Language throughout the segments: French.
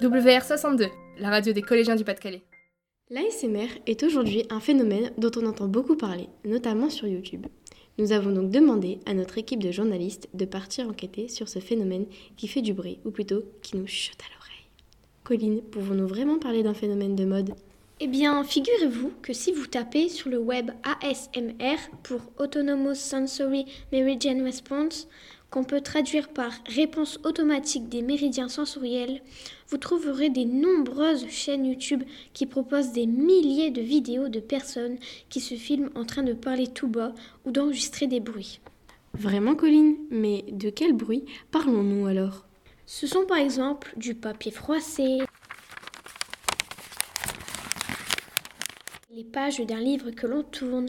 WR62, la radio des collégiens du Pas-de-Calais. L'ASMR est aujourd'hui un phénomène dont on entend beaucoup parler, notamment sur YouTube. Nous avons donc demandé à notre équipe de journalistes de partir enquêter sur ce phénomène qui fait du bruit, ou plutôt qui nous chute à l'oreille. Colline, pouvons-nous vraiment parler d'un phénomène de mode? Eh bien, figurez-vous que si vous tapez sur le web ASMR pour Autonomous Sensory Meridian Response, qu'on peut traduire par réponse automatique des méridiens sensoriels, vous trouverez des nombreuses chaînes YouTube qui proposent des milliers de vidéos de personnes qui se filment en train de parler tout bas ou d'enregistrer des bruits. Vraiment, Colline Mais de quel bruit parlons-nous alors? Ce sont par exemple du papier froissé, les pages d'un livre que l'on tourne,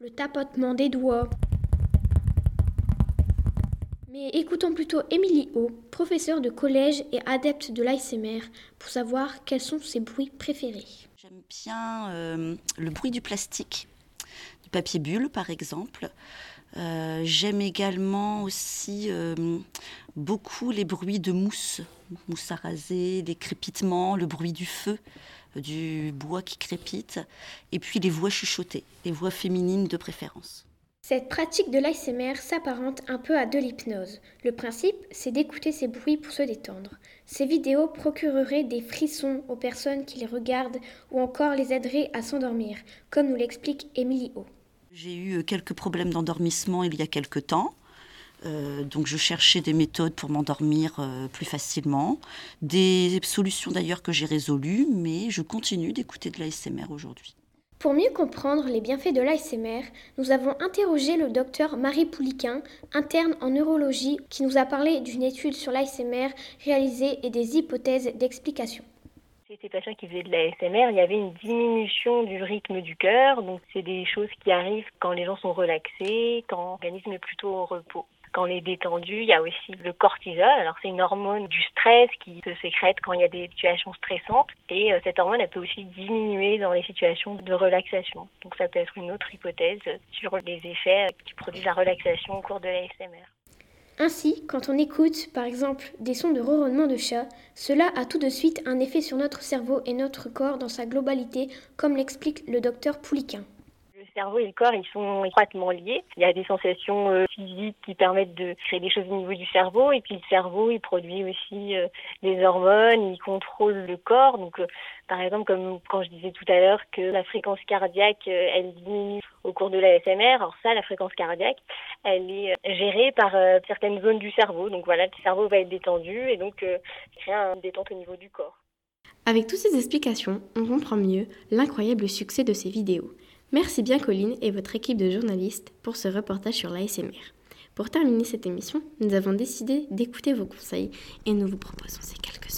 le tapotement des doigts, mais écoutons plutôt Émilie O, professeure de collège et adepte de l'ASMR, pour savoir quels sont ses bruits préférés. J'aime bien euh, le bruit du plastique, du papier bulle par exemple. Euh, j'aime également aussi euh, beaucoup les bruits de mousse, mousse à raser, des crépitements, le bruit du feu, du bois qui crépite, et puis les voix chuchotées, les voix féminines de préférence. Cette pratique de l'ASMR s'apparente un peu à de l'hypnose. Le principe, c'est d'écouter ces bruits pour se détendre. Ces vidéos procureraient des frissons aux personnes qui les regardent ou encore les aideraient à s'endormir, comme nous l'explique Émilie O. J'ai eu euh, quelques problèmes d'endormissement il y a quelque temps. Euh, donc je cherchais des méthodes pour m'endormir euh, plus facilement, des solutions d'ailleurs que j'ai résolues, mais je continue d'écouter de l'ASMR aujourd'hui. Pour mieux comprendre les bienfaits de l'ASMR, nous avons interrogé le docteur Marie Pouliquin, interne en neurologie, qui nous a parlé d'une étude sur l'ASMR réalisée et des hypothèses d'explication. Chez ces patients qui faisaient de l'ASMR, il y avait une diminution du rythme du cœur. Donc, c'est des choses qui arrivent quand les gens sont relaxés, quand l'organisme est plutôt au repos. Quand on est détendu, il y a aussi le cortisol. Alors c'est une hormone du stress qui se sécrète quand il y a des situations stressantes. Et euh, cette hormone, peut aussi diminuer dans les situations de relaxation. Donc ça peut être une autre hypothèse sur les effets qui produisent la relaxation au cours de l'ASMR. Ainsi, quand on écoute, par exemple, des sons de ronronnement de chat, cela a tout de suite un effet sur notre cerveau et notre corps dans sa globalité, comme l'explique le docteur Pouliquin cerveau et le corps, ils sont étroitement liés. Il y a des sensations euh, physiques qui permettent de créer des choses au niveau du cerveau. Et puis le cerveau, il produit aussi euh, des hormones, il contrôle le corps. Donc, euh, par exemple, comme quand je disais tout à l'heure que la fréquence cardiaque, elle diminue au cours de la SMR. Alors ça, la fréquence cardiaque, elle est gérée par certaines zones du cerveau. Donc voilà, le cerveau va être détendu et donc créer une détente au niveau du corps. Avec toutes ces explications, on comprend mieux l'incroyable succès de ces vidéos. Merci bien Colline et votre équipe de journalistes pour ce reportage sur l'ASMR. Pour terminer cette émission, nous avons décidé d'écouter vos conseils et nous vous proposons ces quelques